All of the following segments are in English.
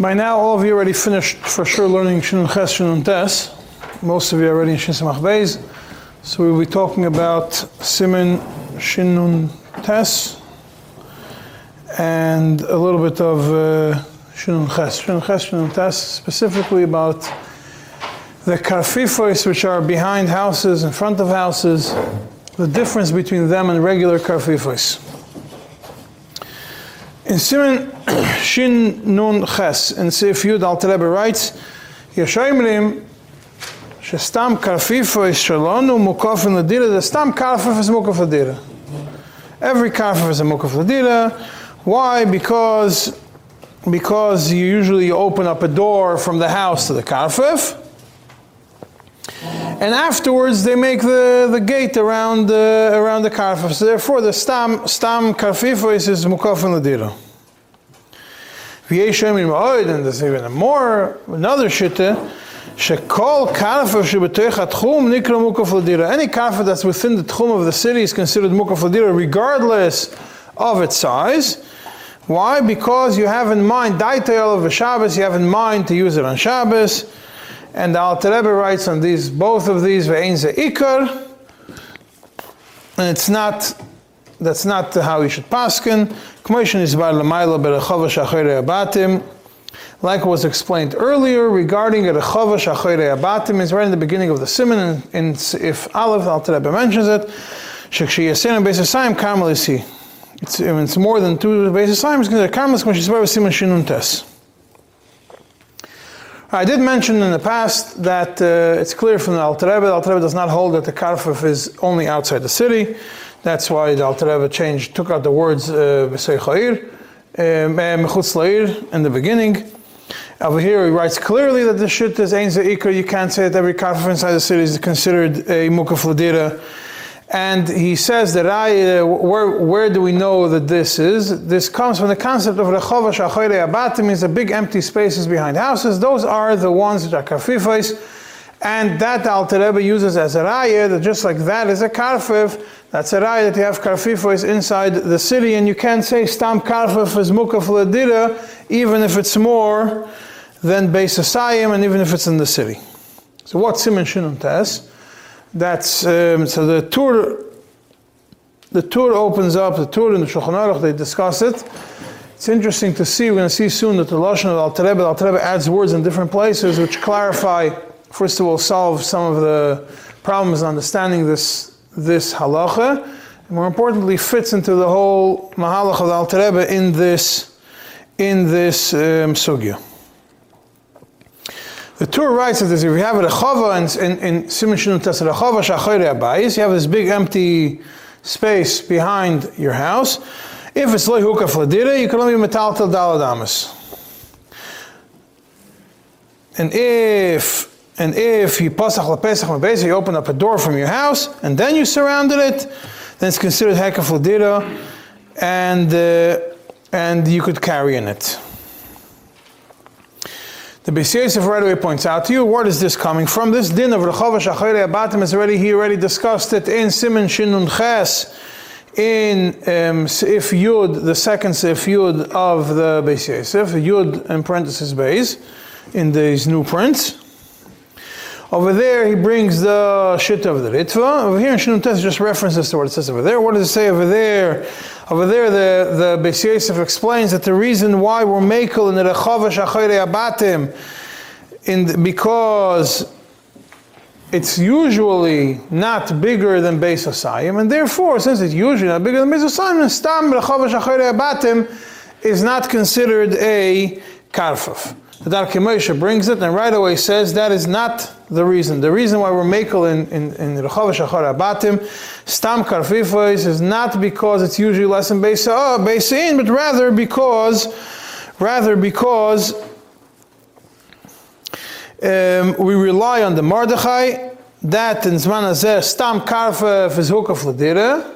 By now, all of you already finished for sure learning Shinun Ches, Shinun Tes. Most of you are already in Shin Samach Beis. So we'll be talking about Simin Shinun Tes and a little bit of uh, Shinun Ches. Shinun Ches, Shinun Tes, specifically about the karfifos which are behind houses, in front of houses, the difference between them and regular karfifos. In Siman Shin Nun Ches, in Sif Yud Al Rebbe writes, Yashayimrim, Shestam Karfifo is Shalonu Mukaf in Ladira, the Stam Karfif is Mukaf Ladira. Every Karfif is a Mukaf Ladira. Why? Because, because you usually open up a door from the house to the Karfif, and afterwards they make the, the gate around the, around the karfif. So therefore the stam, stam karfifos is mukaf in ladira. And there's even more, another shitta, shekol karfif shebetoich atchum nikra mukaf ladira. Any karfif that's within the tchum of the city is considered mukaf ladira regardless of its size. Why? Because you have in mind, daitayel of a Shabbos, you have in mind to use it on Shabbos. And the Alter Rebbe writes on these, both of these, ve'ein ikar, and it's not, that's not how you should paskin. K'moishin is bar l'mayla berechava shachere abatim. Like was explained earlier regarding a rechava shachere abatim is right in the beginning of the simon, and, if Aleph, the Alter Rebbe mentions it, shekshi yasin beis hasayim karmel. It's, it's more than two beis hasayim, it's considered karmel, k'moishin is bar simon shinun tes. I did mention in the past that uh, it's clear from the Alter Rebbe, the Alter Rebbe does not hold that the Karfif is only outside the city. That's why the Alter Rebbe changed, took out the words B'sei Cha'ir, Mechutz in the beginning. Over here he writes clearly that the shit is Ein Ze'ikar, you can't say that every Karfif inside the city is considered a Mukaf Ladira. And he says that I, uh, where, where do we know that this is? This comes from the concept of Rechova Shachoyre Abatim, means the big empty spaces behind houses. Those are the ones that are karfifos. And that Alter Rebbe uses as a raya, that just like that is a karfif, that's a raya that you have karfifos inside the city, and you can't say stam karfif is mukaf ladira, even if it's more than Beis Asayim, and even if it's in the city. So what Simon Shinun Tes? That's um, so the Tur. The Tur opens up. The Tur in the Shulchan Aruch they discuss it. It's interesting to see. We're going to see soon that the lashon of Al Rebbe, Al adds words in different places which clarify. First of all, solve some of the problems in understanding this this halacha, and more importantly, fits into the whole mahalach of Al in this in this um, sugya. The Tur writes that if you have a rechava in, in, in Simon Shinun Tes rechava abayis, you have this big empty space behind your house. If it's loy hukaf ladira, you can only metal till daladamas. And if and if you pasach lepesach mebeza, you open up a door from your house and then you surrounded it, then it's considered hekaf ladira, and uh, and you could carry in it. The Beis Yosef right away points out to you, where is this coming from? This din of Rechava Shachere Abatim is already, he already discussed it in Simon Shinun Ches, in um, Sif Yud, the second Sif Yud of the Beis Yosef, Yud in parenthesis base, in these new prints. Over there, he brings the shit of the Ritva. Over here in Shinun Tes, just references to what it says over there. What does it say over there? Over there, the, the Beis Yosef explains that the reason why we're makel in the Rechava Shachayre Abatim, in because it's usually not bigger than Beis Asayim, and therefore, since it's usually not bigger than Beis Asayim, Stam Rechava Shachayre Abatim is not considered a karfaf. The Darkei Moshe brings it and right away says that is not the reason. The reason why we're makel in, in, in Rechava Shachar Abatim, Stam Karfifos, is not because it's usually less than Beis oh, in, but rather because, rather because um, we rely on the Mordechai, that in Zman Azeh, Stam Karfif is Hukaf Ladira,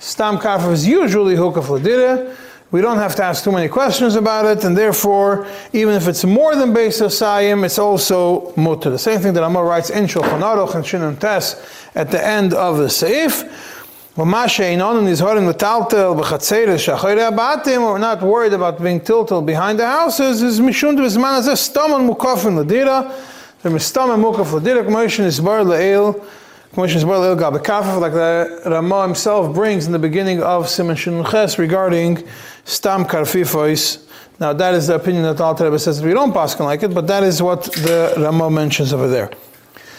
Stam Karfif is usually Hukaf Ladira, we don't have to ask too many questions about it, and therefore, even if it's more than base of Yosayim, it's also mutter. The same thing that Amor writes in Shulchan Aruch and Shinun Tes at the end of the Seif. We're not worried about being tilted behind the houses. Is mishum de bisman azeh stomon mukafin ladira. The mistamen mukaf dira k'moshin is bar le'el like the Rama himself brings in the beginning of Siman Shinches regarding stam karfifois. Now that is the opinion that Al Rebbe says we don't pass like it, but that is what the Rama mentions over there.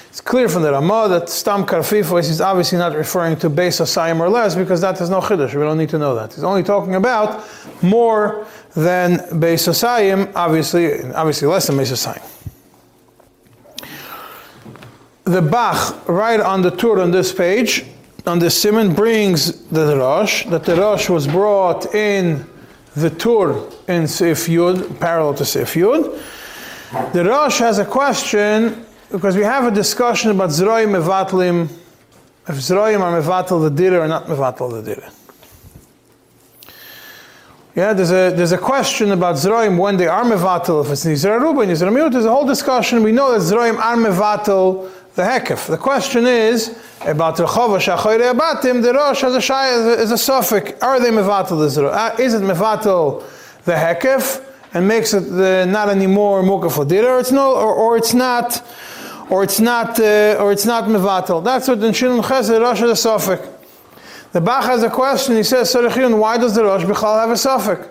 It's clear from the Ramah that Stam Karfifos is obviously not referring to Beis Asayim or less because that is no Chiddush. We don't need to know that. He's only talking about more than Beis Asayim, obviously, obviously less than Beis Asayim. The Bach, right on the Tur on this page, on the Simon, brings the Rosh, that the Rosh was brought in the Tur in Sif Yud, parallel to Sif Yud. The Rosh has a question because we have a discussion about Zroim Mevatlim, if Zroim are Mevatel the Dira or not Mevatel the Dira. Yeah, there's a, there's a question about Zroim when they are Mevatel, if it's Nizra Ruba, Nizra Miut, there's a whole discussion. We know that Zroim are Mevatel the Hekef. The question is about Rechova Shachoyre Abatim, the Rosh has a Shai is a suffix. Are they Mevatel the? Uh, is it Mevatel the Hekef? And makes it uh, not anymore Dira, or it's no, or, or it's not or it's not, uh, or it's not mevatel. That's what in Shinun Chesed Rosh has a suffix. The Bach has a question. He says, Sarechiyun, why does the Rosh Bechal have a suffix?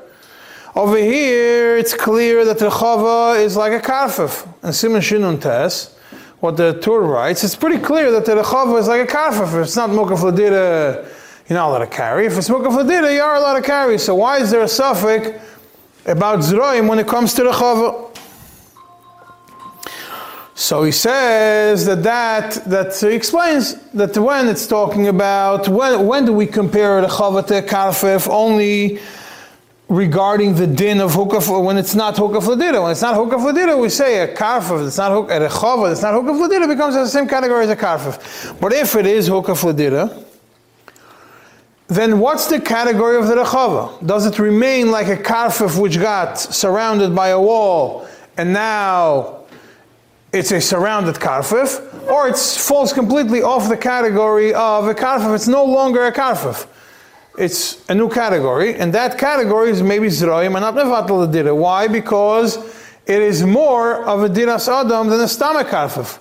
Over here, it's clear that the Chava is like a karfif. And Simon Shinun Tes, what the Tur writes, it's pretty clear that the Chava is like a karfif. If it's not Mukaf Ladira, you're not allowed to carry. If it's Mukaf Ladira, you are allowed to carry. So why is there a suffix about Zroim when it comes to the Chava? So he says that that, that he explains that when it's talking about when, when do we compare the chavate karfef only regarding the din of hukaf when it's not hukaf ladira. When it's not hukaf ladira, we say a karfef. It's not a chava. It's not hukaf ladira. Becomes the same category as a karfef. But if it is hukaf ladira, then what's the category of the rechava? Does it remain like a karfef which got surrounded by a wall and now it's a surrounded karfif, or it falls completely off the category of a karfif. It's no longer a karfif. It's a new category, and that category is maybe zroim and not mevatel dira. Why? Because it is more of a diras adam than a stomach karfif.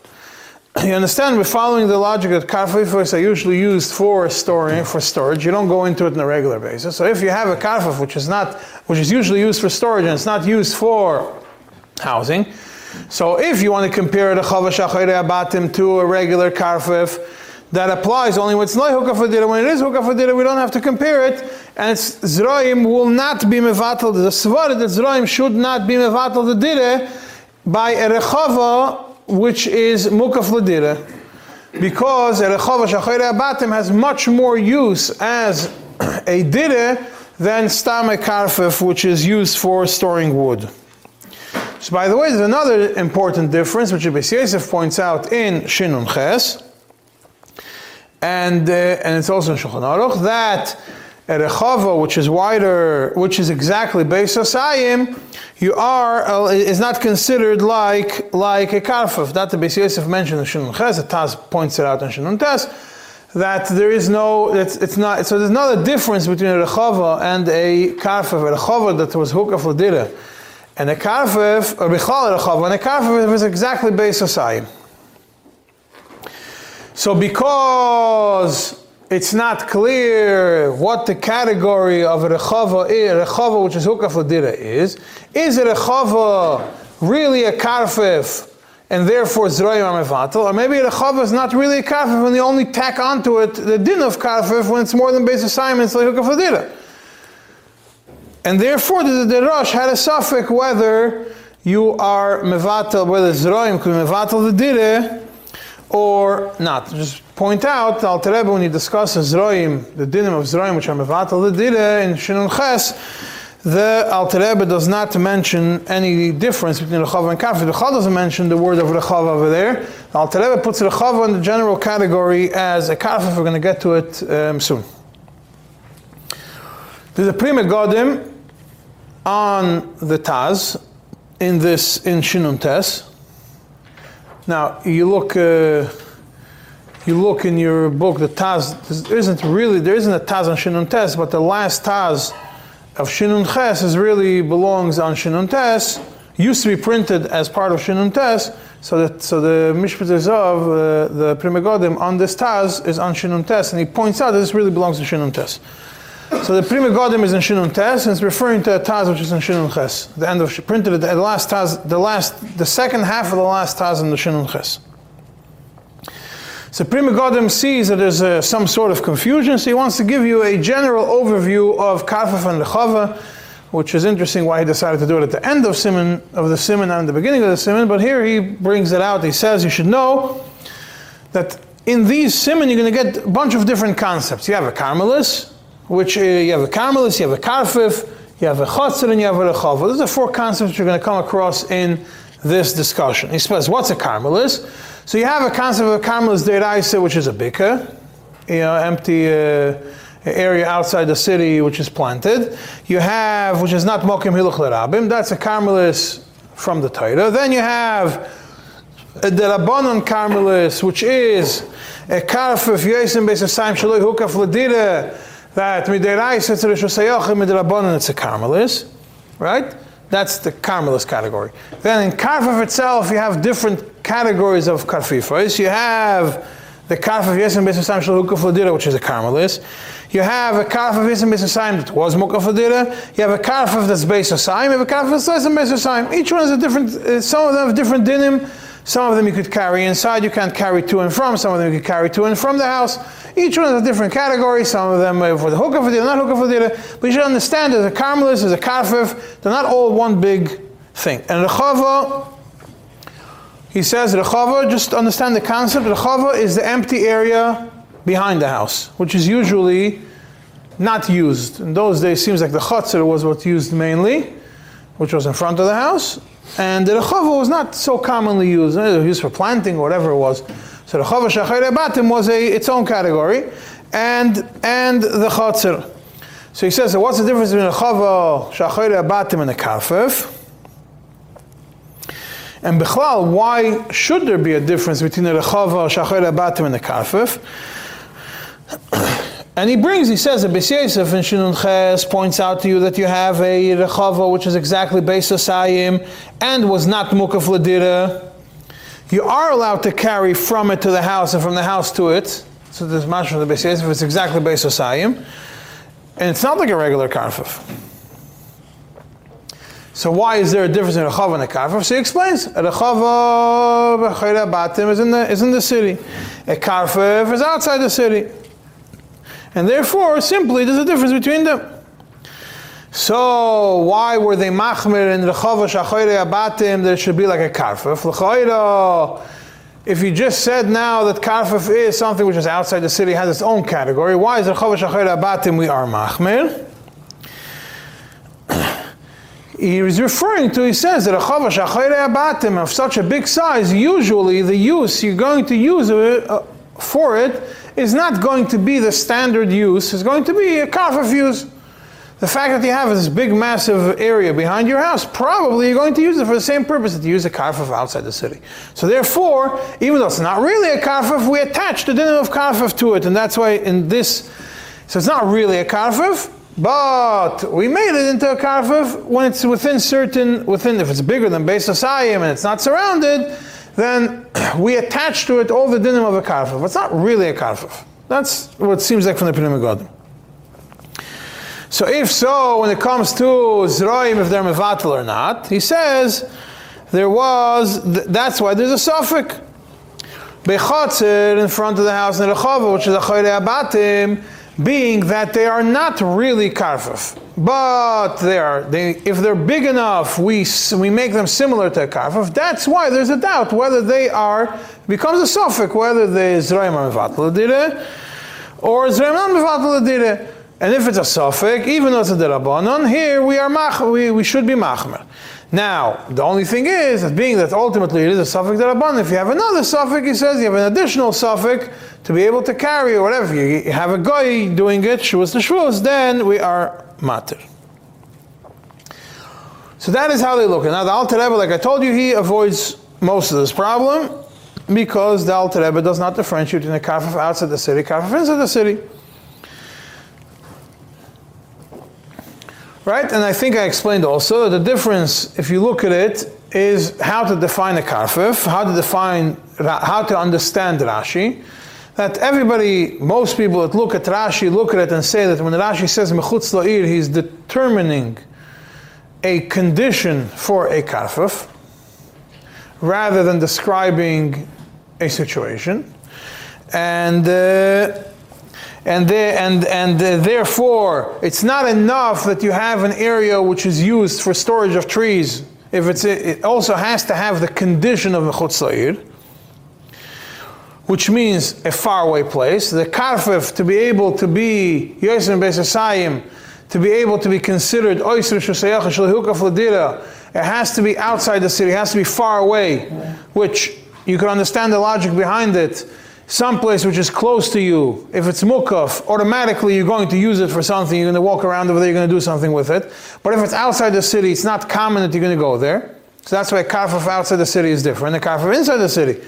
You understand? We're following the logic that karfifos are usually used for storing, for storage. You don't go into it on a regular basis. So if you have a karfif which is not, which is usually used for storage and it's not used for housing, so if you want to compare the Chavash Abatim to a regular Karfif, that applies only when it's not Hukafadira. When it is Hukafadira, we don't have to compare it. And Zroim will not be Mevatel. The Svar that Zroim should not be Mevatel the Dire by a Rechava, which is Mukaf Ladire. Because a Rechava Shachayre Abatim has much more use as a Dire than Stam Karfif, which is used for storing wood. So by the way, there's another important difference, which Rabbi Yosef points out in Shinun Ches, and, uh, and it's also in Shulchan Aruch, that a rechava, which is wider, which is exactly Beis Asayim, you are, uh, is not considered like, like a karfaf. That the Beis Yosef mentioned in Shinun Ches, Taz points it out in Shinun Tes, that there is no, it's, it's not, so there's not a difference between a rechava and a karfaf. A rechava that was hukaf ladira and a karfif, or bichal rechav, and a karfif is exactly Beis Asayim. So because it's not clear what the category of a rechava is, rechava which is hukaf ladira is, is a rechava really a karfif and therefore zroyim amevatel, or maybe a rechava is not really a karfif and they only tack onto it the din of karfif when it's more than Asayim, it's like hukaf ladira. And therefore, the, the had a suffix whether you are mevatel, whether zroim could mevatel the dire or not. Just point out, Al Rebbe, when he discusses zroim, the dinim of zroim, which are mevatel the dire in Shinun Ches, the Alter Rebbe does not mention any difference between Rechav and Kafir. The Rechav doesn't mention the word of Rechav over there. The Alter Rebbe puts Rechav in the general category as a Kafir. We're going to get to it um, soon. There's a Pri Megadim on the Taz in this in Shinun Tes. Now you look, uh, you look in your book, the Taz, there isn't really, there isn't a Taz on Shinun Tes, but the last Taz of Shinun Ches is really belongs on Shinun Tes, used to be printed as part of Shinun Tes, so that so the Mishpat of uh, the Pri Megadim on this Taz is on Shinun Tes, and he points out that this really belongs to Shinun Tes. So the Pri Megadim is in Shinun Tes, and it's referring to a Taz which is in Shinun Ches. The end of printed at the last Taz, the last, the second half of the last Taz in the Shinun Ches. So Pri Megadim sees that there's uh, some sort of confusion, so he wants to give you a general overview of Karfaf and Lechava, which is interesting why he decided to do it at the end of Simon of the Simon and the beginning of the Simon, but here he brings it out. He says you should know that in these Simon you're going to get a bunch of different concepts. You have a Carmelis, which uh, you have a Carmelis, you have a Karfif, you have a Chotzer, and you have a Lechava. Those are four concepts you're going to come across in this discussion. He says, what's a Carmelis? So you have a concept of a Carmelis Deiraisa, which is a Bika, you know, empty uh, area outside the city which is planted. You have, which is not Mokim Hiluch Lerabim, that's a Carmelis from the Torah. Then you have a Derabanon Carmelis, which is a Karfif Yesim Beisasayim Shaloi Hukaf Ladira, that Mideraisa it's a Rishosayachim, Miderabanon it's a Carmelis, right? That's the Carmelis category. Then in Karfif itself, you have different categories of Karfifos. You have the Karfif Yesim Beisasayim Shaloi Hukaf Ladira, which is a Carmelis. You have a Karfif Yesim Beisasayim that was Mukaf Ladira. You have a Karfif that's Beisasayim. You have a that's less than Beisasayim. Each one has a different, uh, some of them have different dinim. Some of them you could carry inside, you can't carry to and from. Some of them you could carry to and from the house. Each one has a different category. Some of them are for the hookah for dinner, not hookah for dinner. But you should understand there's a carmelis, there's a karfif. They're not all one big thing. And Rechava, he says Rechava, just understand the concept. Rechava is the empty area behind the house, which is usually not used. In those days, seems like the chutzner was what used mainly, which was in front of the house. And the rechava was not so commonly used. It was used for planting or whatever it was. So the rechava shachere batim was a, its own category, and and the chatzir. So he says, so what's the difference between a chava shachere batim and a kafef? And bichlal, why should there be a difference between a rechava shachere batim and a kafef? And he brings, he says, that Yosef in Shinun Ches points out to you that you have a Rechava which is exactly based Sayim and was not Mukaf Ladira. You are allowed to carry from it to the house and from the house to it. So this match of the Beis Yosef is exactly based Sayim. And it's not like a regular Karfif. So why is there a difference in a Rechava and a Karfif? So he explains. A Rechava, Batim, is in the, is in the city. A Karfif is outside the city. And therefore, simply, there's a difference between them. So, why were they machmir in Rechava Shachoyre Abatim it should be like a karfif? If you just said now that karfif is something which is outside the city, has its own category, why is Rechava Shachoyre Abatim we are machmir? he is referring to, he says that a chava shachayre abatim of such a big size, usually the use you're going to use it, uh, for it is not going to be the standard use, it's going to be a karfif use. The fact that you have this big massive area behind your house, probably you're going to use it for the same purpose that you use a karfif outside the city. So therefore, even though it's not really a karfif, we attach the dinner of karfif to it, and that's why in this, so it's not really a karfif, but we made it into a karfif when it's within certain, within, if it's bigger than Beis Asayim and it's not surrounded, then we attach to it all the dinim of a karfif. It's not really a karfif. That's what seems like from the Pri Megadim. So if so, when it comes to Zroim, if they're mevatel or not, he says there was, that's why there's a suffix. Bechotzer in front of the house in the Rechava, which is a Chayre Abatim, being that they are not really karfif, but they are. They, if they're big enough, we we make them similar to a karfif. That's why there's a doubt whether they are becomes a suffix whether the zraim are mevatel or not mevatel And if it's a suffix, even though it's a derabanan, here we are mach, we, we should be machmer. Now, the only thing is that being that ultimately it is a suffix derabanan, if you have another suffix, he says you have an additional suffix to be able to carry or whatever. You have a guy doing it, shvus to shvus, then we are matir. So that is how they look. Now the Alter Rebbe, like I told you, he avoids most of this problem. because the Alter Rebbe does not differentiate between a karfif outside the city, karfif inside the city. Right, and I think I explained also the difference, if you look at it, is how to define a karfif, how to define, how to understand Rashi. That everybody, most people that look at Rashi, look at it and say that when Rashi says mechutz la'ir, he's determining a condition for a karfif, rather than describing a situation. And uh, and, there, and, and uh, therefore it's not enough that you have an area which is used for storage of trees. If it's, it also has to have the condition of Mechutz which means a faraway place. The karfif to be able to be Yosem Beisasayim, to be able to be considered Oisr Shusayach it has to be outside the city, it has to be far away, which you can understand the logic behind it someplace which is close to you, if it's mukaf, automatically you're going to use it for something. You're going to walk around over there, you're going to do something with it. But if it's outside the city, it's not common that you're going to go there. So that's why karfaf outside the city is different than karfaf inside the city.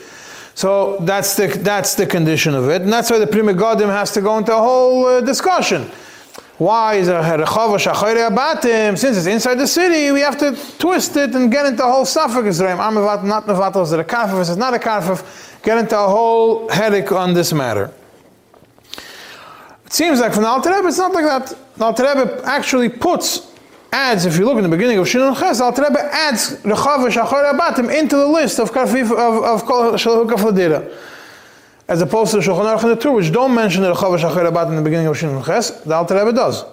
So that's the, that's the condition of it. And that's why the Pri Megadim has to go into a whole uh, discussion. Why is a Abatim? Since it's inside the city, we have to twist it and get into a whole suffix. I'm not is it a karfaf? Is not a karfaf? Get into a whole headache on this matter. It seems like from the Alter Rebbe, it's not like that. The Alter Rebbe actually puts, adds, if you look in the beginning of Shinun Ches, the Alter Rebbe adds Rechav Shachar Abatim into the list of Karfif, of, of Shalhukah As opposed to the Shulchan Aruch and the Tur, which don't mention the Rechav Shachar Abatim in the beginning of Shinun Ches, the Alter Rebbe does.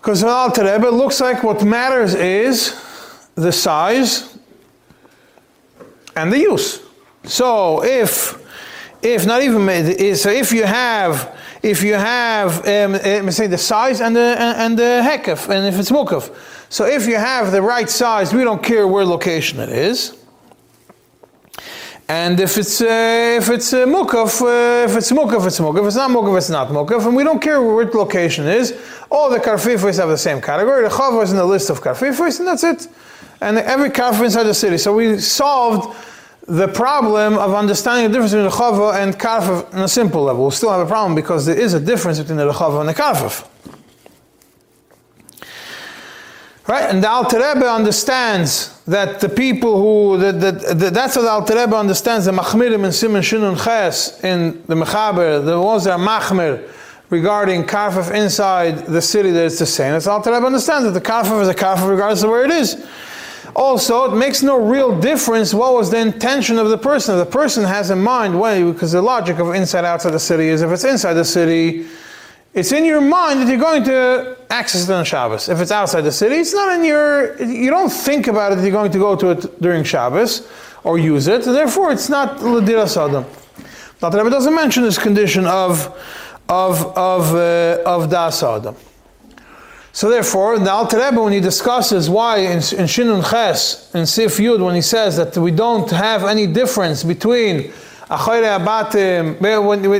Because the Alter Rebbe looks like what matters is the size and the use. So if if not even so if you have if you have um, um, say the size and the and the hekef and if it's mukaf. So if you have the right size, we don't care where location it is. And if it's uh, if it's uh, mukaf, uh, if it's mukaf, it's mukaf. If it's not mukaf, it's not mukaf. And we don't care where the location is. All the karfifos have the same category. The chav is in the list of karfifos, and that's it and every kafir inside the city. So we solved the problem of understanding the difference between the chava and karfif on a simple level. We'll still have a problem because there is a difference between the chava and the karfif. Right, and the Alter Rebbe understands that the people who, that, that, that, that's what the Alter Rebbe understands, the Machmirim and Simon Shinun Ches in the Mechaber, the ones that are Machmir regarding Karfif inside the city that it's the same. That's Alter Rebbe understands that the Karfif is a Karfif regardless of where it is. Also, it makes no real difference what was the intention of the person. The person has in mind, well, because the logic of inside outside the city is if it's inside the city, it's in your mind that you're going to access it on Shabbos. If it's outside the city, it's not in your, you don't think about it that you're going to go to it during Shabbos or use it. Therefore, it's not Ladira Sodom. But the Rebbe doesn't mention this condition of, of, of, uh, of Das Sodom. So therefore, the Alter Rebbe, when he discusses why in, in Shinun Ches, in Sif Yud, when he says that we don't have any difference between Achayre Abatim,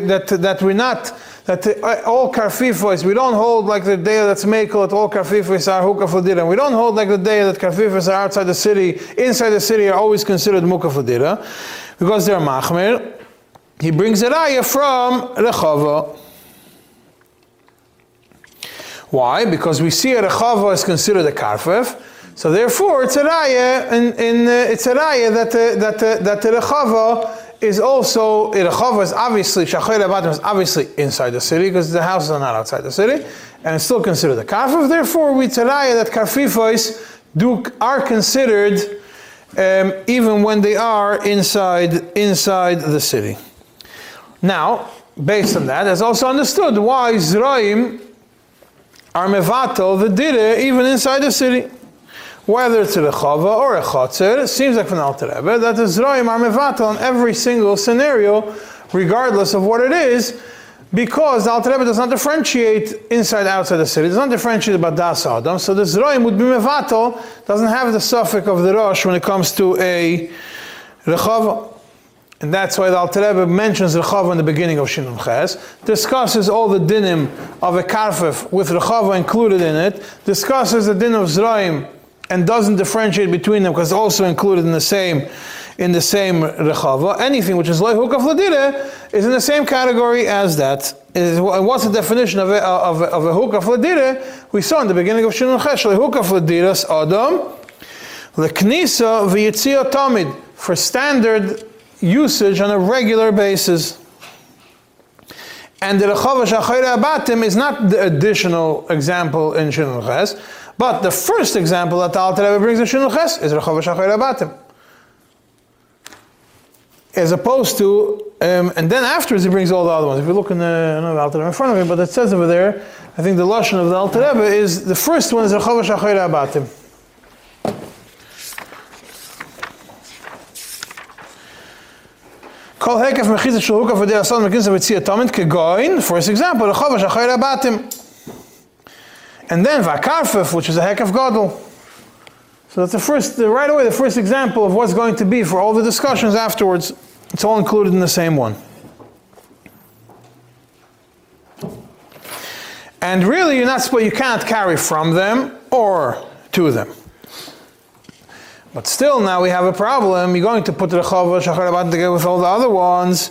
that, that we're not, that all karfifos, we don't hold like the day that's Mekel, that all karfifos are Hukah we don't hold like the day that karfifos are outside the city, inside the city are always considered Mukah because they're Machmir. He brings a raya from Rechava. Why? Because we see a rechava is considered a karfef, so therefore it's a raya, in, uh, it's a raya that the, that the, that the rechava is also a rechava is obviously is obviously inside the city because the houses are not outside the city, and it's still considered a karfef. Therefore, we raya that karfifos do are considered um, even when they are inside inside the city. Now, based on that, it's also understood why Zraim are mevatel the dira even inside the city. Whether it's a chava or a chotzer, it seems like from the Alter Rebbe that the Zraim are mevatel in every single scenario, regardless of what it is, because the Alter Rebbe does not differentiate inside outside the city, It does not differentiate about Das Adam, so the Zraim would be mevatel, doesn't have the suffix of the Rosh when it comes to a Rechava. And that's why the Alter Rebbe mentions Rechava in the beginning of Shinun Ches, discusses all the dinim of a karfif with Rechava included in it, discusses the din of Zraim and doesn't differentiate between them because it's also included in the same in the same rechava. Anything which is loy hukaf ladire is in the same category as that. What's the definition of a, of, a, of a ladire? We saw in the beginning of Shinun Chesh, hukaf ladiras adam leknisa v'yitzia tamid for standard usage on a regular basis. And the Rechava Shachayra Abatim is not the additional example in Shinun Ches, but the first example that the Alter brings in Shinun Ches is Rechava Shachayra Abatim. As opposed to, um, and then afterwards he brings all the other ones. If you look in the, I Alter in front of him, but it says over there, I think the Lashon of the Alter Rebbe is, the first one is Rechava Shachayra Abatim. Kol hekef mechizet shel hukaf v'dei asan mekinsa v'tzia tamid kegoin, for example. And then vakarfef, which is a hekef gadol. So that's the first, right away, the first example of what's going to be for all the discussions afterwards. It's all included in the same one. And really, you're not you can't carry from them or to them. But still, now we have a problem. You're going to put the Rechava Shachar together with all the other ones.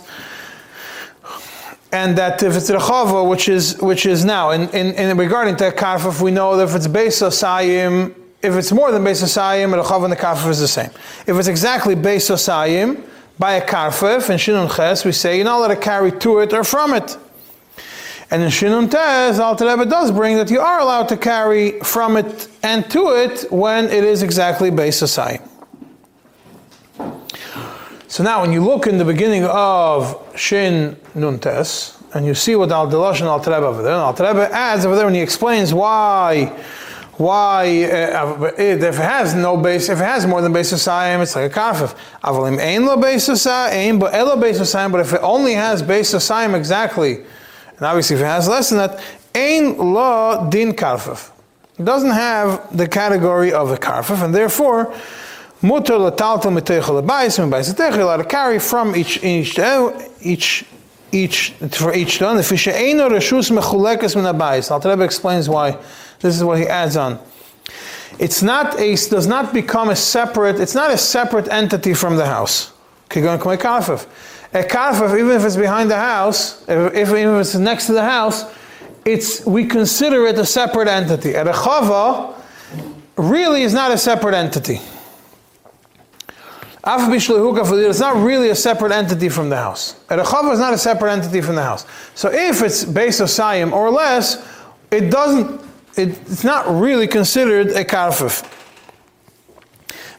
And that if it's Rechava, which is which is now, in, in, in regarding to Karfaf, we know that if it's Beis Asayim, if it's more than Beis Asayim, the Rechava and the Karfaf is the same. If it's exactly Beis Asayim, by a Karfaf, and Shinun Ches, we say you're not allowed to carry to it or from it. And in Shinun Tez, Alter Rebbe does bring that you are allowed to carry from it and to it when it is exactly Beis Asai. So now when you look in the beginning of Shin Nun Tes, and you see what Al Delosh and Alter Rebbe over there, and Rebbe adds over there and he explains why why uh, if it has no base, if it has more than base of asayim, it's like a kafif. Avalim ain lo base asayim, but elo base asayim. But if it only has base of asayim exactly and obviously, if it has less than that, ain law din karfaf. It doesn't have the category of a karfaf, and therefore, mutar lataltal miteichel abayis and bayis allowed to carry from each each each each for each one. The fisha eino reshus mechulekas min abayis. Al Rebbe explains why. This is what he adds on. It's not a does not become a separate. It's not a separate entity from the house. Kigon k'mei karfaf a karfaf, even if it's behind the house, if, if, even if it's next to the house, it's we consider it a separate entity. A rechava really is not a separate entity. It's not really a separate entity from the house. A rechava is not a separate entity from the house. So if it's base of sayim or less, it doesn't. It, it's not really considered a karfaf.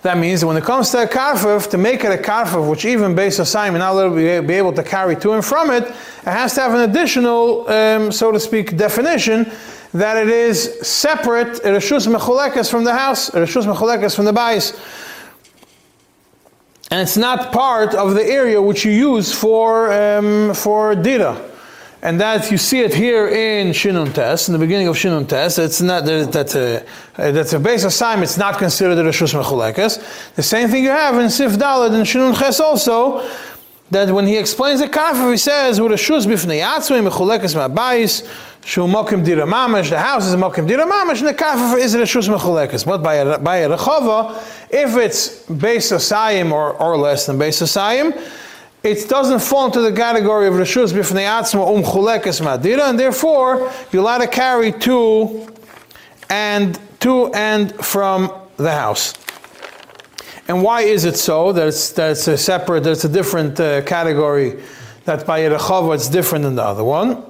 That means when it comes to a karfif, to make it a karfif, which even based on Simon not will be able to carry to and from it, it has to have an additional, um, so to speak, definition that it is separate, reshus mechulekas from the house, reshus mechulekas from the bais. And it's not part of the area which you use for, um, for dira and that you see it here in Shinun Tes, in the beginning of Shinun Tes. It's not that's a uh, that's a Beis Asayim. It's not considered a Rishus Mechulekes. The same thing you have in Sif Dalad and Shinun Ches also. That when he explains the kafir, he says, "Urashus bifnei atzmei mechulekes ma'bayis shu mokim dira mamash." The house is a mokim dira mamash, and the kafir is a reshus mechulekes. But by a, by a rechava, if it's base asayim or, or less than base asayim, it doesn't fall into the category of Rishus Bifnei Atzma Um Chulekes Madira, and therefore you're allowed to carry to and to and from the house. And why is it so that it's, that it's a separate, that it's a different uh, category, that by Yerechava it's different than the other one?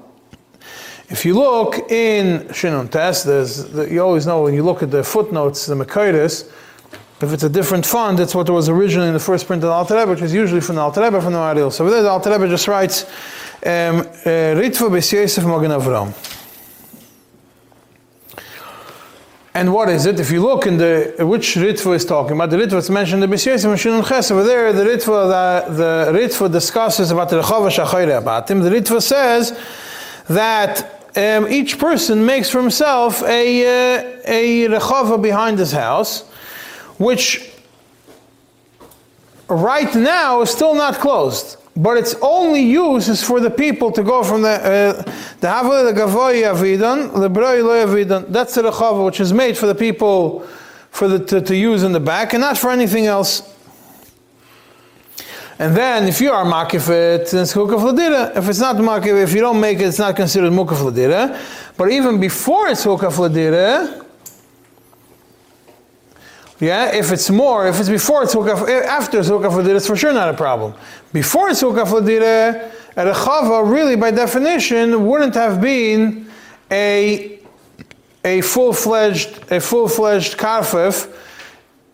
If you look in Shinun Tes, there's you always know when you look at the footnotes, the Makaitis, if it's a different font, it's what was originally in the first print of the Alter Rebbe, which is usually from the Alter Rebbe, from the Maharil. So there, the Alter Rebbe just writes, um, uh, Ritva Bes Yosef Magen Avram. And what is it? If you look in the, which Ritva is talking about, the Ritva is mentioned in the Bes Yosef and Ches, over there, the Ritva, the, the Ritva discusses about the Rechava Shachayre Abatim. The Ritva says that um, each person makes for himself a, uh, a Rechava behind his house, which right now is still not closed, but its only use is for the people to go from the uh, the Havla the Gavoy Avidan, the Broi Lo Avidan. That's the Rechava which is made for the people for the to, to use in the back and not for anything else. And then if you are makif it, then it's hukaf ladira. If it's not makif, if you don't make it, it's not considered mukaf ladira. But even before it's hukaf ladira, yeah, if it's more, if it's before it's hukaf, after it's hukaf ladira, it's for sure not a problem. Before it's hukaf ladira, a chava really by definition wouldn't have been a a full-fledged a full-fledged karfif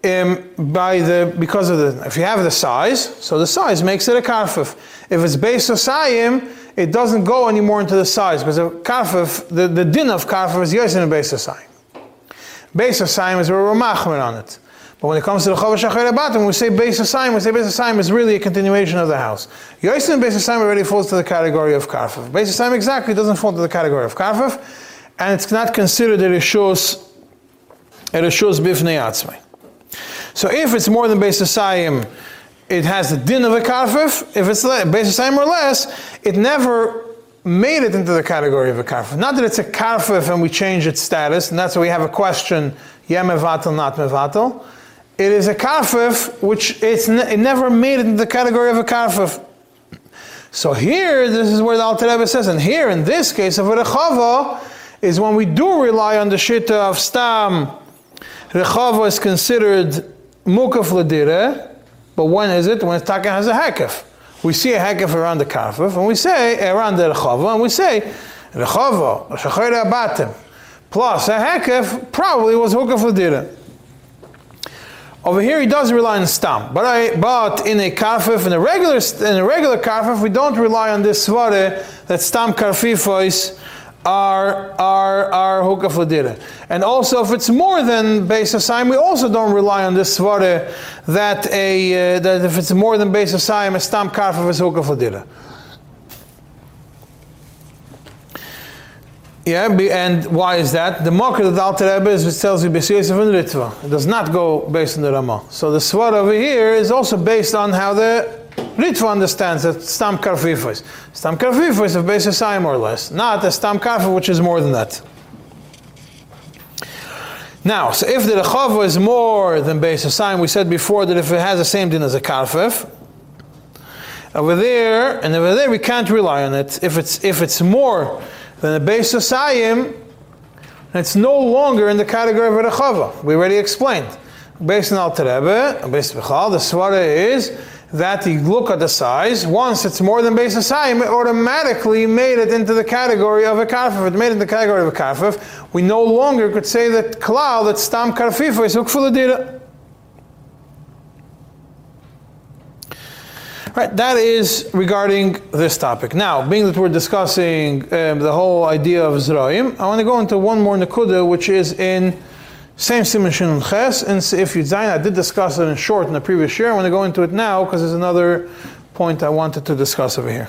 um, by the because of the if you have the size, so the size makes it a karfif. If it's based asayim, it doesn't go anymore into the size because a karfif, the, the din of karfif is yosin based asayim. Based asayim is where we're on it. But when it comes to the Chavash Achar when we say Beis Asayim, we say Beis Asayim is really a continuation of the house. Yosin Beis Asayim already falls to the category of Karfif. Beis Asayim exactly doesn't fall to the category of Karfif, and it's not considered a Rishos, a Rishos Bifnei Atzmai. So if it's more than Beis Asayim, it has the din of a Karfif. If it's Beis Asayim or less, it never made it into the category of a karfif. Not that it's a karfif and we change its status, and that's why we have a question, yeah mevatel, not mevatel it is a karfif, which it's it never made it into the category of a karfif. So here, this is where the Alter Rebbe says, and here in this case of a rechava, is when we do rely on the shita of stam, rechava is considered mukaf ladire, but when is it? When the taka has a hekef. We see a hekef around the karfif, and we say, around the rechava, and we say, rechava, shachayra abatim, plus a hekef probably was hukaf ladire. Over here, he does rely on stam, but I, but in a kafif, in a regular in a regular kafif, we don't rely on this svare that stam are are are hukaf And also, if it's more than Beis Asayim, we also don't rely on this svare that a uh, that if it's more than Beis Asayim, a stam karfif is hukaf Yeah, and why is that? The market of the Alter Rebbe is which tells you Beis Yosef and Ritva. It does not go based on the Ramah. So the Swar over here is also based on how the Ritva understands that Stam Karfifos. Stam Karfifos is of base sign more or less, not a Stam Karfif which is more than that. Now, so if the Rechav is more than base sign, we said before that if it has the same din as a Karfif, over there, and over there we can't rely on it. If it's, if it's more than base of Sayim, it's no longer in the category of a Rechava. We already explained. Based on Alter Rebbe, based on the Swara is that you look at the size, once it's more than base Sayim, it automatically made it into the category of a Karfif. It made it in the category of a Karfif. We no longer could say that Kalal, that Stam Karfif is Ukfuladira. Right, that is regarding this topic. Now, being that we're discussing um, the whole idea of Zraim, I want to go into one more Nakuda, which is in same Simon Shin Ches, and if you Zayin, I did discuss it in short in the previous year. I want to go into it now because there's another point I wanted to discuss over here.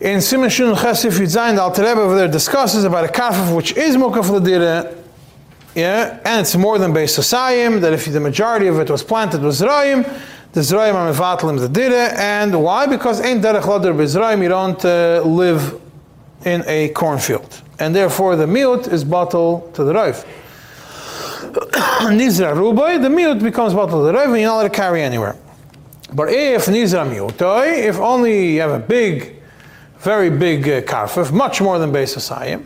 In Simon Shin Ches, if you Zayin, the Alter Rebbe over there discusses about a kafif which is Mukaf Ladira, yeah, and it's more than based Asayim, that if the majority of it was planted with Zraim, the Zrayim are mevatlim the dire, and why? Because ain't derech loder b'Zrayim, you don't uh, live in a cornfield. And therefore the miut is bottled to the Rav. Nizra rubai, the miut becomes the Rav, and you're not allowed to carry anywhere. But if Nizra miutoi, if only you have a big, very big uh, karfif, much more than Beis Asayim,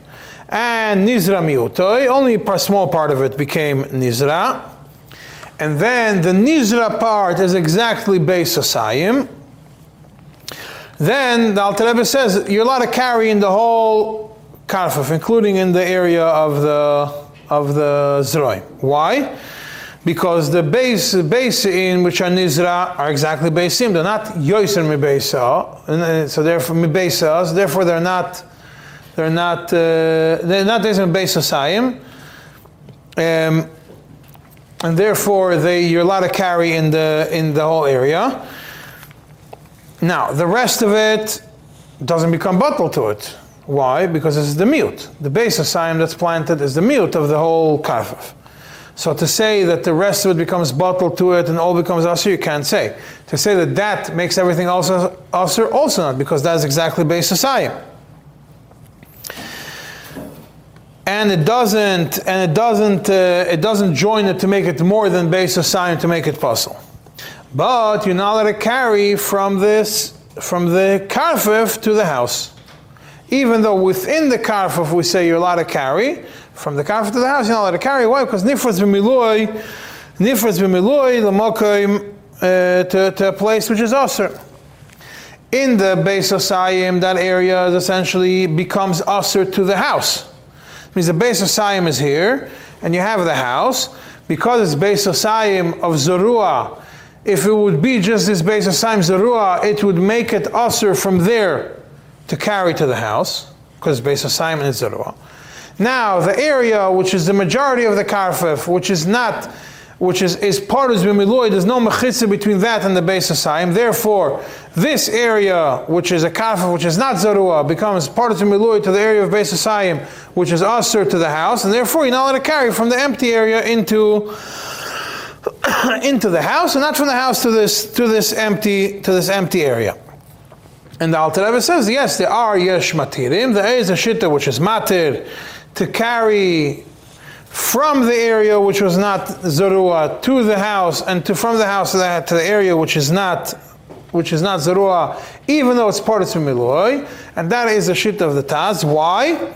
and Nizra miutoi, only a small part of it became Nizra, and then the Nizra part is exactly Beis Asayim, then the Alter Rebbe says you're allowed to carry in the whole karfif, including in the area of the of the zroim. Why? Because the base base in which are nizra are exactly beisim. They're not yoiser mibeisa, and so therefore mibeisa. So therefore, they're not they're not uh, they're not in beis asayim. Um, and therefore they you're allowed to carry in the in the whole area. Now the rest of it doesn't become bottle to it. Why? Because it's the mute. The base of Siam that's planted is the mute of the whole karfif. So to say that the rest of it becomes bottled to it and all becomes usher, you can't say. To say that that makes everything also usher, also not, because that's exactly base of Siam. and it doesn't and it doesn't uh, it doesn't join it to make it more than base of sign to make it puzzle. But you're not allowed to carry from this from the karfif to the house. Even though within the karfif we say you're allowed to carry, from the karfif to the house you're not allowed to carry. Why? Because nifras b'miloi, nifras b'miloi l'mokim uh, to, to a place which is usher. In the Beis Asayim, that area is essentially becomes usher to the house means the Beis Asayim is here, and you have the house. Because it's Beis Asayim of Zorua, if it would be just this Beis Asayim Zorua, it would make it usher from there to carry to the house, because Beis Asayim is Zorua. Now, the area which is the majority of the Karfif, which is not which is, is part of Zmimiloy, there's no mechitza between that and the Beis Asayim. Therefore, this area, which is a kafa, which is not Zarua, becomes part of Zmimiloy to the area of Beis Asayim, which is Asr to the house, and therefore you're not allowed to carry from the empty area into into the house, and not from the house to this to this empty to this empty area. And the Alter Rebbe says, yes, there are yesh matirim. There is a shitta which is matir to carry from the area which was not Zarua to the house, and to from the house to the, to the area which is not which is not Zarua, even though it's part of Zmiloy, and that is the shit of the Taz. Why?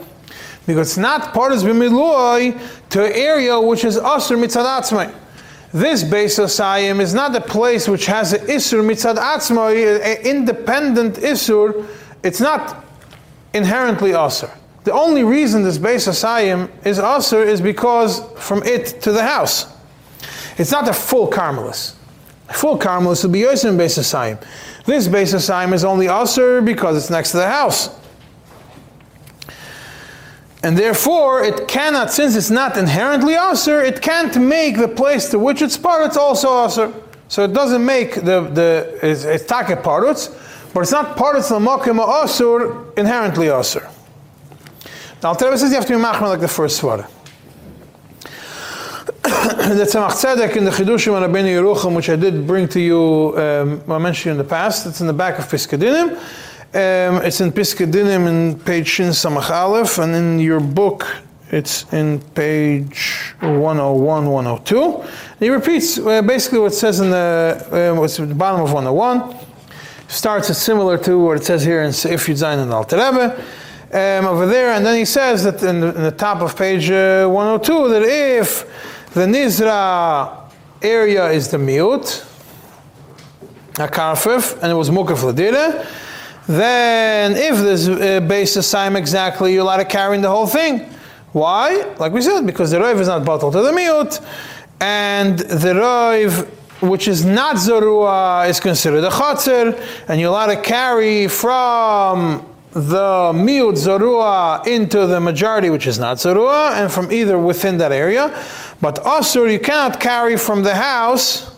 Because it's not part of Zmiloy to area which is Asr Mitzad This Beis Asayim is not a place which has an Isur Mitzad Atzmai, an independent Isur. It's not inherently Asr. The only reason this Beis Asayim is Asr is because from it to the house. It's not a full Carmelis. Full Carmelis will be Yosim Beis Asayim. This Beis Asayim is only Asr because it's next to the house. And therefore, it cannot, since it's not inherently Asr, it can't make the place to which it's part, it's also Asr. So it doesn't make the, the it's, it's take parutz, but it's not parutz l'mokim asur inherently asur. The Alter says you have to be machmer like the first svara. the Tzemach Tzedek in the Chidushim on Rabbeinu Yerucham, which I did bring to you, um, I mentioned in the past, it's in the back of Piskei Dinim. Um, it's in Piskei Dinim in page Shin Samach Aleph, and in your book, it's in page 101, 102. And he repeats uh, basically what says in the, uh, what's at the bottom of 101. Starts it similar to what it says here in Seif Yudzayin and Alter Rebbe um, over there, and then he says that in the, in the top of page uh, 102 that if the Nizra area is the miut, Akarfif, and it was Mukaf Ladira, then if this uh, Beis Asayim exactly, you're allowed to carry the whole thing. Why? Like we said, because the Roiv is not bottled to the miut, and the Roiv which is not Zorua is considered a Chatzir, and you're allowed to carry from the miut zarua into the majority, which is not zarua, and from either within that area. But asur, you cannot carry from the house.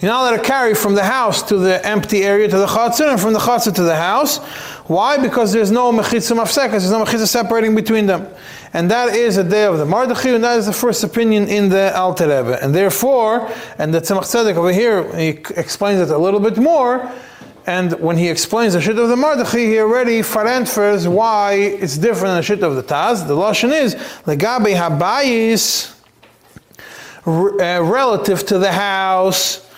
You're not allowed to carry from the house to the empty area to the chatzir, and from the chatzir to the house. Why? Because there's no mechitzah mafsekas, there's no mechitzah separating between them. And that is a day of the Mordechai, and that is the first opinion in the Alter Rebbe. And therefore, and the Tzemach Tzedek over here, he explains it a little bit more, and when he explains the shit of the Mordechai, he already farentfers why it's different than the shit of the Taz. The Lashon is, Legabe Habayis, uh, relative to the house,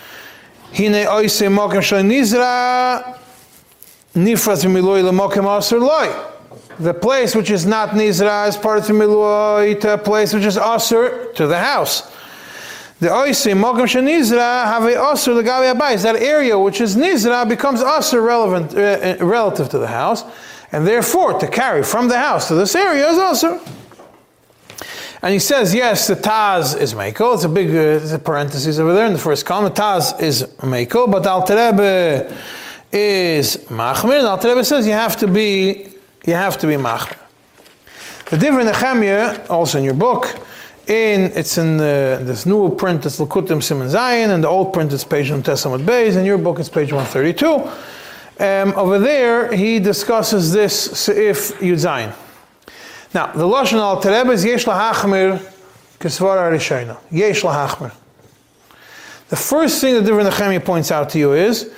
The place which is not Nizra is part of the Miluah to a place which is Asur to the house. The Oisi, Mogam Nizra have a Asur Legavi Abayis. That area which is Nizra becomes Asur relevant, uh, uh, relative to the house, and therefore to carry from the house to this area is Asur. And he says, yes, the Taz is Mekel. It's a big uh, parenthesis over there in the first column. The Taz is Mekel, but Alter Rebbe is Machmir. And Alter Rebbe says you have to be you have to be machmer. The Divrei Nechemia, also in your book, in it's in the, this new print, it's Lakutim Simon Zion, and the old print is page Testament Bays. In your book, it's page 132. Um, over there, he discusses this Seif Yud Zayin. Now, the Lashon al Tereb is Yesh Lahachmir Kisvara Rishayna. Yesh Lahachmir. The first thing the Divrei Nechemia points out to you is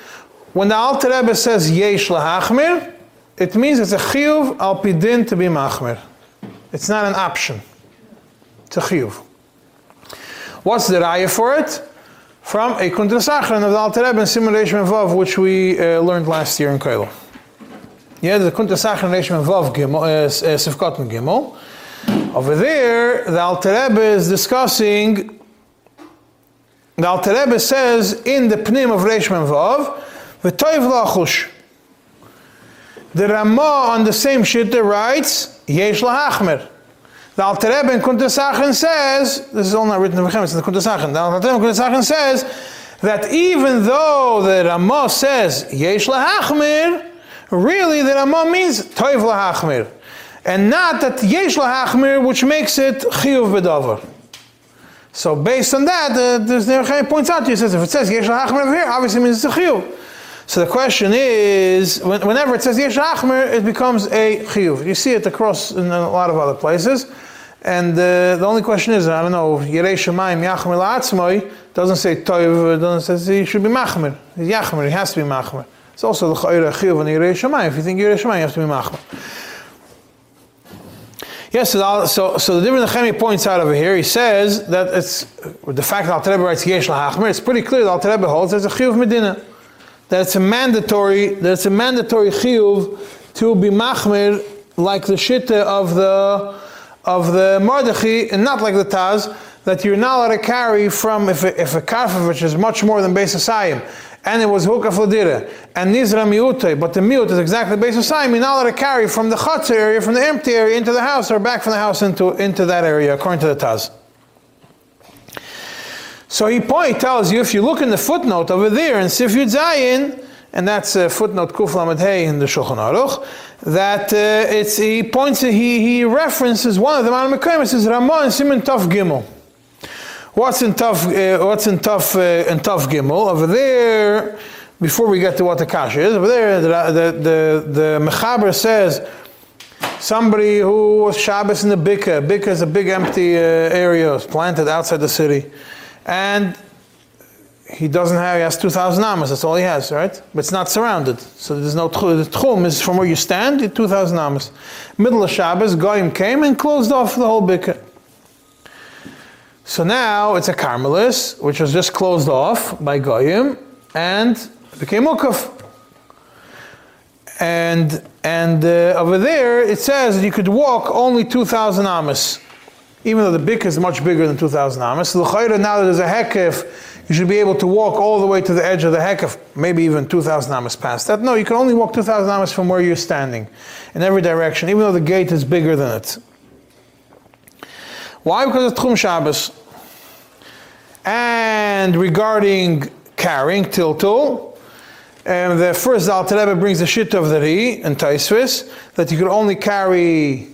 when the Alter Rebbe says Yesh Lahachmir, it means it's a chiyuv al pidin to be machmer. It's not an option. It's a chiyuv. What's the raya for it? From a Kuntres Acharon of the Alter Rebbe in Simulation Vav, which we uh, learned last year in Kailo. Yeah, the Reish Vav uh, uh, Gimel. Over there, the Alter Rebbe is discussing. The Alter Rebbe says in the Pnim of Reish Vav, "V'toiv lachush." The Ramah on the same shitta writes, Yesh lahachmer. The Alter Rebbe in Kuntres Acharon says, this is all not written in it's in the Kuntres Acharon. The Alter Rebbe in Kuntres Acharon says that even though the Ramah says Yesh lahachmer, really the Ramah means Toiv lahachmer. And not that Yesh lahachmer, which makes it Chiyuv bedover. So based on that, uh, there's Nerechai points out to you, says if it says Yesh lahachmer over here, obviously it means it's a Chiyuv. So the question is, whenever it says Yesh Achmer, it becomes a Chiyuv. You see it across in a lot of other places. And uh, the only question is, I don't know, Yerei Shemaim Yachmer La'atzmoi doesn't say Toiv, doesn't say he should be Machmer. He's Yachmer, he has to be Machmer. It's also the Chayra Chiyuv and Yerei Shemaim. If you think Yerei Shemaim, you have to be Machmer. Yes, so, so, the Divrei Nechemi points out over here, he says that it's, the fact that Al Rebbe writes Yesh La'achmer, it's pretty clear that Al Rebbe holds there's a Chiyuv Medina that it's a mandatory that it's a mandatory chiyuv to be machmir like the shitta of the of the Mordechai and not like the taz that you're not allowed to carry from if a, if a karfa which is much more than Beis Asayim and it was hukaf ladira and nizra miute but the miut is exactly based on not allowed to carry from the chutz area from the empty area into the house or back from the house into into that area according to the taz. So he point tells you if you look in the footnote over there in Sif Yud Zayin, and that's uh, footnote Kuf Lamed Hey in the Shulchan Aruch, that uh, it's he points he he references one of the Ma'al Mekayim. says Ramah and Simon Tov Gimel. What's in tough? Uh, what's in tough? uh, in Tov Gimel over there? Before we get to what the kasha is, over there the the the, the Mechaber says somebody who was Shabbos in the Bika. Bika is a big empty uh, area, planted outside the city and he doesn't have, he has 2,000 amas, that's all he has, right? But it's not surrounded. So there's no tchum. The tchum is from where you stand, 2,000 amas. Middle of Shabbos, Goyim came and closed off the whole bikah. So now it's a Carmelis, which was just closed off by Goyim and became Ukaf. And, and uh, over there it says you could walk only 2,000 amas even though the bik is much bigger than 2,000 amas. So the now that there's a hekif, you should be able to walk all the way to the edge of the hekif, maybe even 2,000 amas past that. No, you can only walk 2,000 amas from where you're standing, in every direction, even though the gate is bigger than it. Why? Because it's Tchum Shabbos. And regarding carrying tiltul, and the first Alter Rebbe brings the shit of the Ri and Taisvis, that you could only carry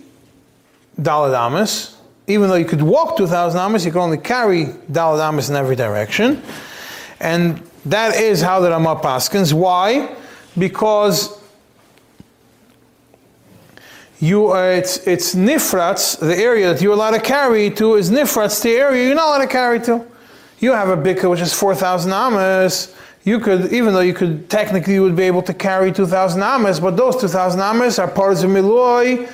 Daladamas, even though you could walk 2,000 amas, you can only carry dalad amas in every direction. And that is how the Ramah paskins. Why? Because you, uh, it's, it's nifrats, the area that you're allowed to carry to is nifrats, the area you're not allowed to carry to. You have a bika which is 4,000 amas. You could, even though you could technically you would be able to carry 2,000 amas, but those 2,000 amas are part of the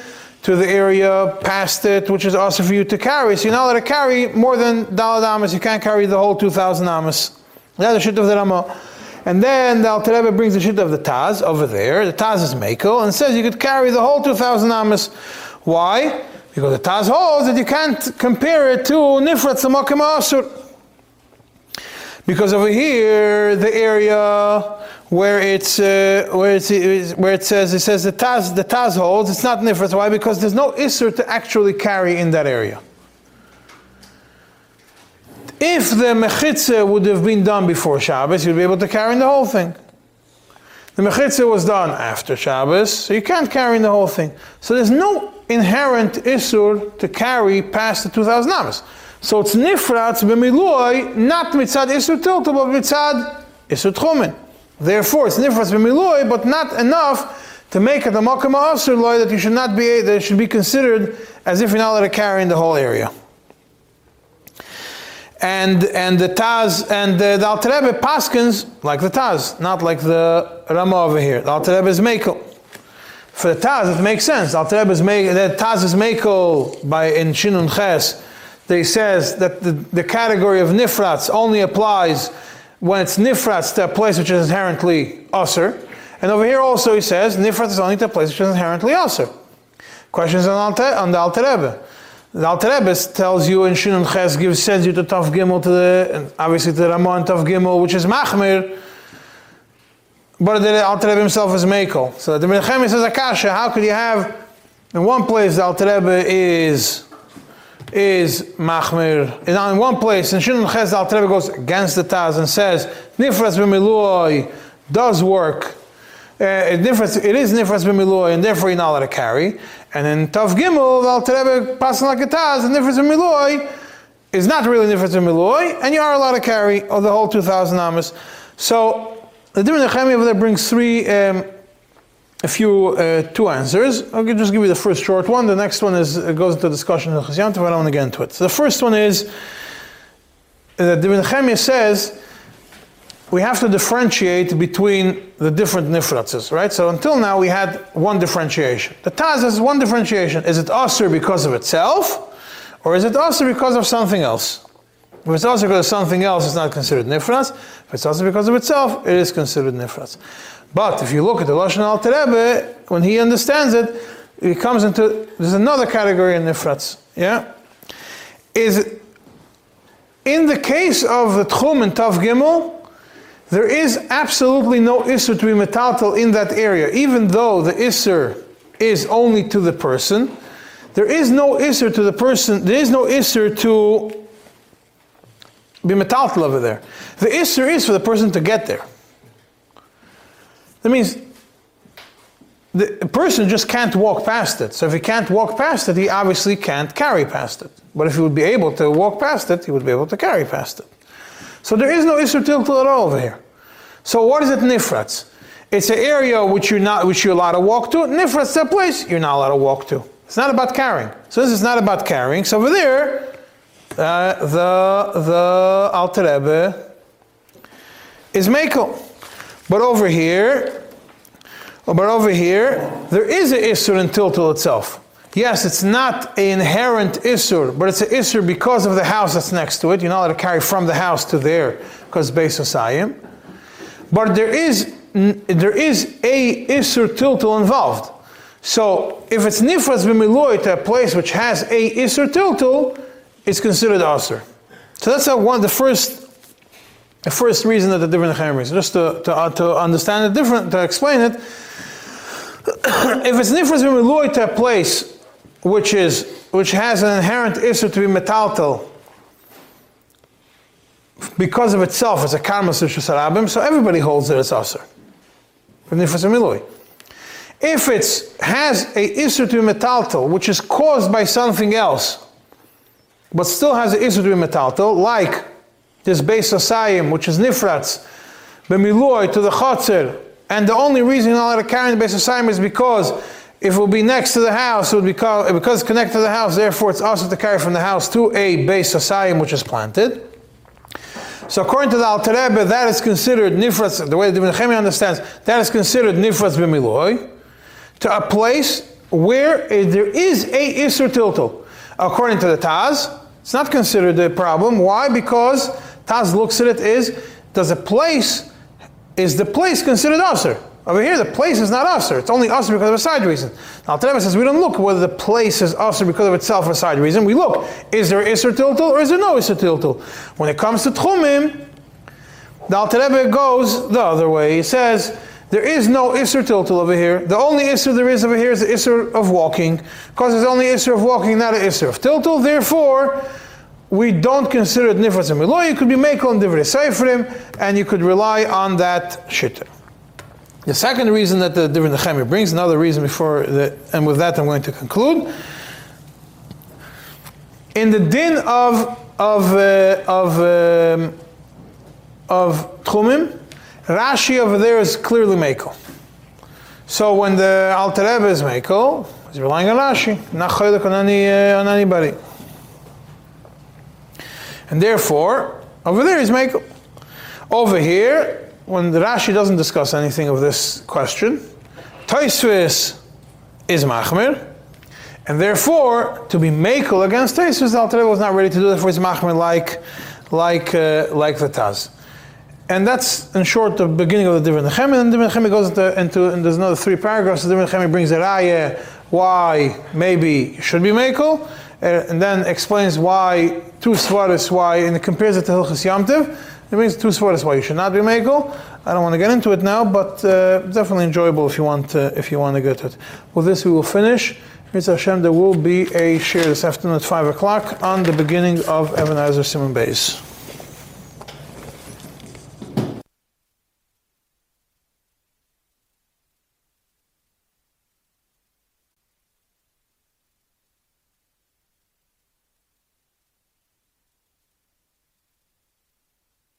to the area past it, which is also for you to carry. So you're not allowed to carry more than Dalad Amas. You can't carry the whole 2,000 Amas. That's the shit of the Ramah. And then the Alter brings the shit of the Taz over there. The Taz is Mekel and says you could carry the whole 2,000 Amas. Why? Because the Taz holds that you can't compare it to Nifrat Samakim Asur. Because over here, the area where it's uh, where it's where it says it says the taz the taz holds it's not nifras. Why? Because there's no isser to actually carry in that area. If the mechitza would have been done before Shabbos, you'd be able to carry in the whole thing. The mechitza was done after Shabbos, so you can't carry in the whole thing. So there's no inherent isur to carry past the 2,000 amas. So it's nifratz b'miloi, not mitzad isur tilta, but mitzad isur tchumen. Therefore, it's nifras b'miloi, but not enough to make it a makam asur loy that you should not be that it should be considered as if you're not allowed to carry in the whole area. And and the Taz and the, the Alter Rebbe Paskins like the Taz, not like the Rama over here. The Alter Rebbe is Mekel. For the Taz, it makes sense. Alter Rebbe is make, the Taz is Mekel by in Shinun Ches. They says that the, the category of nifrats only applies when it's nifrats to a place which is inherently usr. And over here also he says nifrats is only to a place which is inherently usr. Questions on, on the Alter Rebbe. The Alter Rebbe tells you in Shinun Ches, gives, sends you to Taf Gimel, to the, obviously to the Ramon Taf Gimel, which is Machmir, but the Alter Rebbe himself is Mekel. So the Menachem says, Akasha, how could you have, in one place the Alter Rebbe is, is Machmir, and in one place, in Shinun Ches, the Alter Rebbe goes against the Taz and says, Nifras b'miluoi does work, it, nifras, it is Nifras b'miluoi, and therefore you're not allowed to carry. And in Tav Gimel, the Alter Rebbe passing like a Taz, the Nifras b'miluoi is not really Nifras b'miluoi, and you are allowed to carry of the whole 2,000 Amos. So, the Divrei Nechemi over there brings three, um, a few, uh, two answers. I'll just give you the first short one. The next one is uh, goes into discussion of Chazyantav. I don't want to get into it. So the first one is that Divrei Nechemi says we have to differentiate between the different nifratzes, right? So until now we had one differentiation. The Taz has one differentiation. Is it Aser because of itself, or is it Aser because of something else? If it's also because of something else, it's not considered nifras. If it's also because of itself, it is considered nifras. But if you look at the Lashon Al Rebbe, when he understands it, it comes into there's another category in nifras. Yeah, is in the case of the Tchum and Tav Gimel, there is absolutely no Isser to be metaltal in that area, even though the Isser is only to the person. There is no Isser to the person, there is no Isser to be metaltal over there. The Isser is for the person to get there. That means the person just can't walk past it. So if he can't walk past it, he obviously can't carry past it. But if he would be able to walk past it, he would be able to carry past it. So there is no Isser Tiltul at all over here. So what is it Nifrats? It's an area which you're not which you're allowed to walk to. Nifrats is a place you're not allowed to walk to. It's not about carrying. So this is not about carrying. So over there, uh, the the Alter Rebbe is Mekel. But over here, but over here, there is an Isser in Tiltul itself. Yes, it's not an inherent Isur, but it's an Isur because of the house that's next to it. You're not allowed to carry from the house to there because Beis Osayim. But there is there is a Isur Tiltul involved. So if it's Nifras b'miloy to a place which has a Isur Tiltul, it's considered Aser. So that's a, one the first the first reason that the different is. Just to, to, uh, to understand it different, to explain it, if it's Nifras b'miloy to a place which is which has an inherent issue to be metaltal, because of itself, it's a karma sarabim, so everybody holds that it's aser. If it has a isur to be metaltal, which is caused by something else, but still has an isur to be metaltal, like this Beis Asayim, which is nifratz, bemiloy to the chotzer, and the only reason you're not allowed to carry the Beis Asayim is because if it will be next to the house, it would be called, because it's connected to the house, therefore it's also to carry from the house to a Beis Asayim, which is planted. So according to the Alter Rebbe, that is considered nifras. The way the Ibn understands, that is considered nifras b'miloy to a place where there is a isur tiltul. According to the Taz, it's not considered a problem. Why? Because Taz looks at it as does a place is the place considered usher? Over here, the place is not usher. It's only usher because of a side reason. Now, Rebbe says we don't look whether the place is usher because of itself or a side reason. We look, is there Isser Tiltul or is there no Isser Tiltul? When it comes to Tchumim, the Alter goes the other way. He says, there is no Isser Tiltul over here. The only Isser there is over here is the Isser of walking. Because there's only Isser of walking, not an Isser of Tiltul. Therefore, we don't consider it Nifras and. You could be Mekel and Divrei Seifrim, and you could rely on that Shitter. The second reason that the Divrei Nechemia brings, another reason before, the, and with that I'm going to conclude. In the din of of uh, of um, of Tchumim, Rashi over there is clearly Mekel. So when the Alter Rebbe is Mekel, he's relying on Rashi, not Chaylik on, any, uh, on anybody. And therefore, over there is Mekel. Over here, when the Rashi doesn't discuss anything of this question, Taisvis is machmir. And therefore, to be makel against Tesis, the Alter was not ready to do that for his machmir like, like, uh, like the Taz. And that's, in short, the beginning of the Divrei Nechemi. And the Divrei Nechemi goes into, into, and there's another three paragraphs. The Divrei Nechemi brings a raya why maybe should be makel, uh, and then explains why two svaris why, and it compares it to Hilchas Yamtiv. It brings two svaris why you should not be makel. I don't want to get into it now, but uh, definitely enjoyable if you want uh, if you want to get to it. With this, we will finish. Mitzvah Hashem, there will be a share this afternoon at five o'clock on the beginning of Evan Simon Bays.